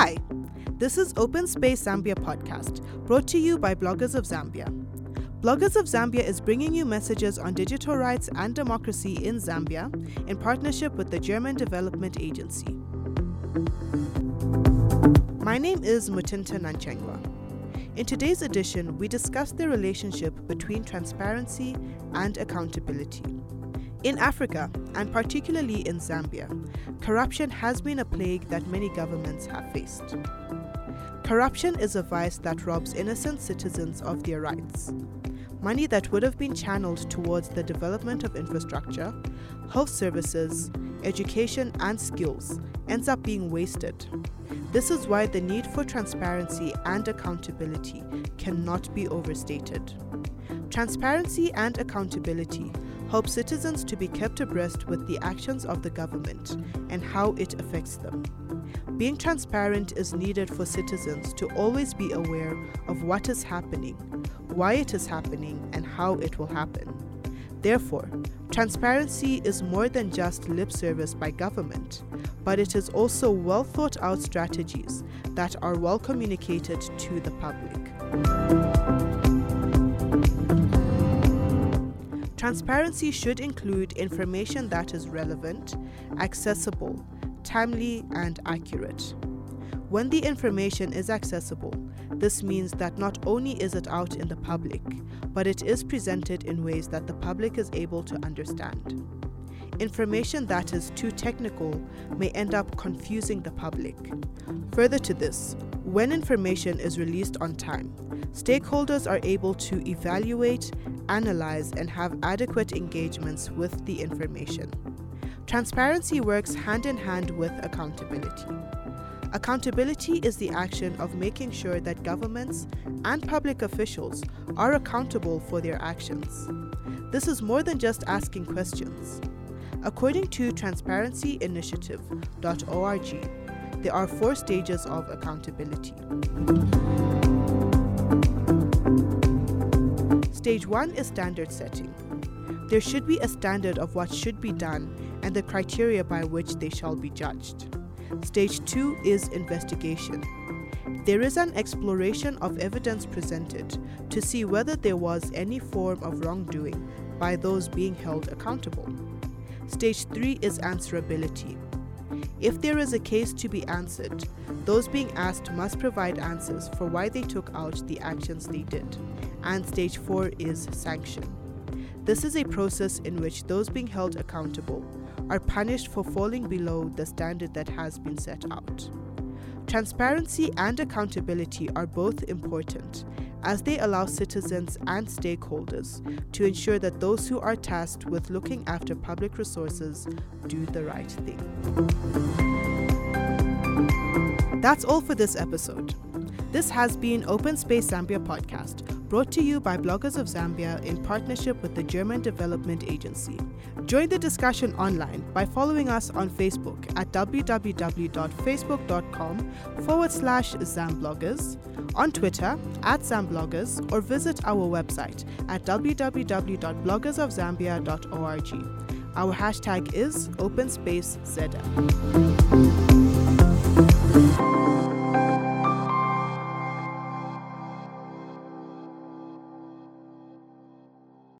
Hi, this is Open Space Zambia podcast, brought to you by Bloggers of Zambia. Bloggers of Zambia is bringing you messages on digital rights and democracy in Zambia in partnership with the German Development Agency. My name is Mutinta Nanchengwa. In today's edition, we discuss the relationship between transparency and accountability. In Africa, and particularly in Zambia, corruption has been a plague that many governments have faced. Corruption is a vice that robs innocent citizens of their rights. Money that would have been channeled towards the development of infrastructure, health services, education, and skills ends up being wasted. This is why the need for transparency and accountability cannot be overstated. Transparency and accountability help citizens to be kept abreast with the actions of the government and how it affects them. Being transparent is needed for citizens to always be aware of what is happening, why it is happening, and how it will happen. Therefore, transparency is more than just lip service by government, but it is also well thought out strategies that are well communicated to the public. Transparency should include information that is relevant, accessible, timely, and accurate. When the information is accessible, this means that not only is it out in the public, but it is presented in ways that the public is able to understand. Information that is too technical may end up confusing the public. Further to this, when information is released on time, stakeholders are able to evaluate, analyze, and have adequate engagements with the information. Transparency works hand in hand with accountability. Accountability is the action of making sure that governments and public officials are accountable for their actions. This is more than just asking questions. According to transparencyinitiative.org, there are four stages of accountability. Stage 1 is standard setting. There should be a standard of what should be done and the criteria by which they shall be judged. Stage 2 is investigation. There is an exploration of evidence presented to see whether there was any form of wrongdoing by those being held accountable. Stage 3 is answerability. If there is a case to be answered, those being asked must provide answers for why they took out the actions they did. And stage 4 is sanction. This is a process in which those being held accountable are punished for falling below the standard that has been set out. Transparency and accountability are both important as they allow citizens and stakeholders to ensure that those who are tasked with looking after public resources do the right thing. That's all for this episode. This has been Open Space Zambia podcast, brought to you by Bloggers of Zambia in partnership with the German Development Agency. Join the discussion online by following us on Facebook at www.facebook.com forward slash Zambloggers, on Twitter at Zambloggers, or visit our website at www.bloggersofzambia.org. Our hashtag is OpenSpaceZM.